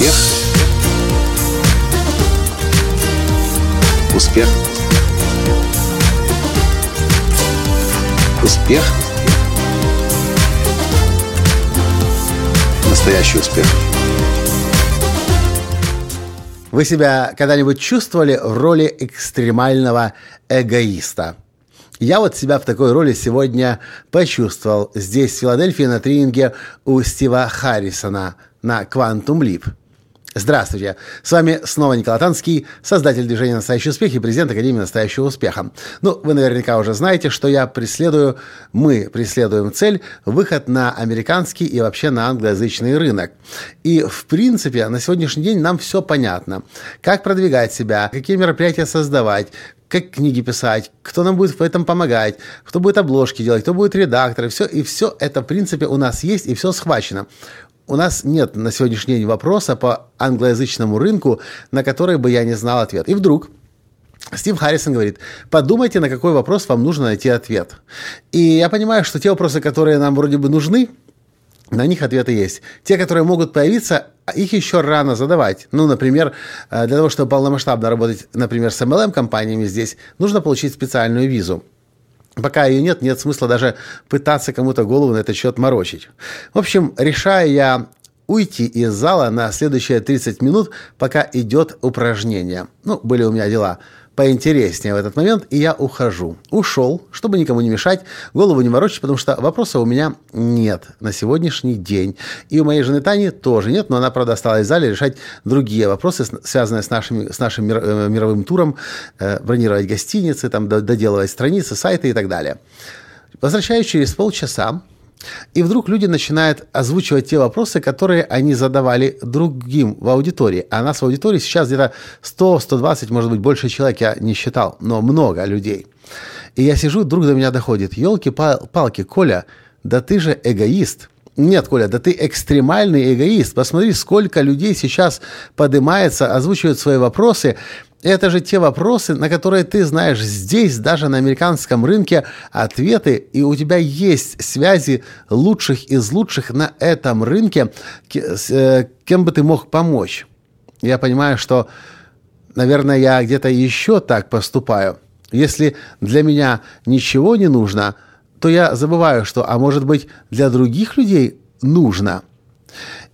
Успех. Успех. Успех. Настоящий успех. Вы себя когда-нибудь чувствовали в роли экстремального эгоиста? Я вот себя в такой роли сегодня почувствовал здесь, в Филадельфии, на тренинге у Стива Харрисона на Quantum Leap. Здравствуйте! С вами снова Николай Танский, создатель движения «Настоящий успех» и президент Академии «Настоящего успеха». Ну, вы наверняка уже знаете, что я преследую, мы преследуем цель – выход на американский и вообще на англоязычный рынок. И, в принципе, на сегодняшний день нам все понятно. Как продвигать себя, какие мероприятия создавать, как книги писать, кто нам будет в этом помогать, кто будет обложки делать, кто будет редактор, и все, и все это, в принципе, у нас есть, и все схвачено у нас нет на сегодняшний день вопроса по англоязычному рынку, на который бы я не знал ответ. И вдруг Стив Харрисон говорит, подумайте, на какой вопрос вам нужно найти ответ. И я понимаю, что те вопросы, которые нам вроде бы нужны, на них ответы есть. Те, которые могут появиться, их еще рано задавать. Ну, например, э, для того, чтобы полномасштабно работать, например, с MLM-компаниями здесь, нужно получить специальную визу. Пока ее нет, нет смысла даже пытаться кому-то голову на этот счет морочить. В общем, решаю я уйти из зала на следующие 30 минут, пока идет упражнение. Ну, были у меня дела поинтереснее в этот момент, и я ухожу. Ушел, чтобы никому не мешать, голову не морочить, потому что вопросов у меня нет на сегодняшний день. И у моей жены Тани тоже нет, но она, правда, осталась в зале решать другие вопросы, связанные с, нашими, с нашим э, мировым туром, э, бронировать гостиницы, там, доделывать страницы, сайты и так далее. Возвращаюсь через полчаса, и вдруг люди начинают озвучивать те вопросы, которые они задавали другим в аудитории. А нас в аудитории сейчас где-то 100-120, может быть, больше человек я не считал, но много людей. И я сижу, вдруг до меня доходит, елки-палки, Коля, да ты же эгоист. Нет, Коля, да ты экстремальный эгоист. Посмотри, сколько людей сейчас поднимается, озвучивают свои вопросы, это же те вопросы, на которые ты знаешь здесь, даже на американском рынке, ответы, и у тебя есть связи лучших из лучших на этом рынке, э, кем бы ты мог помочь. Я понимаю, что, наверное, я где-то еще так поступаю. Если для меня ничего не нужно, то я забываю, что, а может быть, для других людей нужно –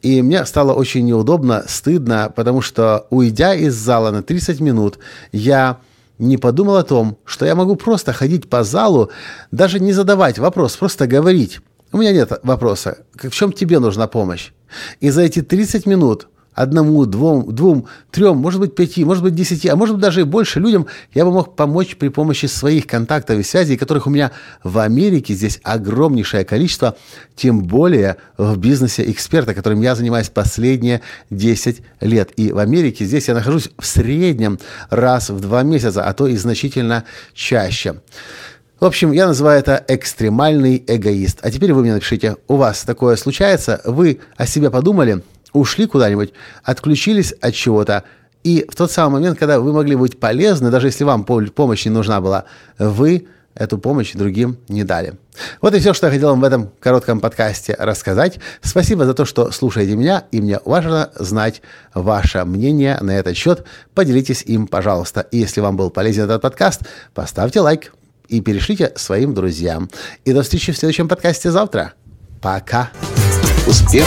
и мне стало очень неудобно, стыдно, потому что, уйдя из зала на 30 минут, я не подумал о том, что я могу просто ходить по залу, даже не задавать вопрос, просто говорить. У меня нет вопроса, в чем тебе нужна помощь. И за эти 30 минут одному, двум, двум, трем, может быть, пяти, может быть, десяти, а может быть, даже и больше людям я бы мог помочь при помощи своих контактов и связей, которых у меня в Америке здесь огромнейшее количество, тем более в бизнесе эксперта, которым я занимаюсь последние 10 лет. И в Америке здесь я нахожусь в среднем раз в два месяца, а то и значительно чаще. В общем, я называю это экстремальный эгоист. А теперь вы мне напишите, у вас такое случается? Вы о себе подумали? Ушли куда-нибудь, отключились от чего-то, и в тот самый момент, когда вы могли быть полезны, даже если вам помощь не нужна была, вы эту помощь другим не дали. Вот и все, что я хотел вам в этом коротком подкасте рассказать. Спасибо за то, что слушаете меня, и мне важно знать ваше мнение на этот счет. Поделитесь им, пожалуйста. И если вам был полезен этот подкаст, поставьте лайк и перешлите своим друзьям. И до встречи в следующем подкасте завтра. Пока. Успех!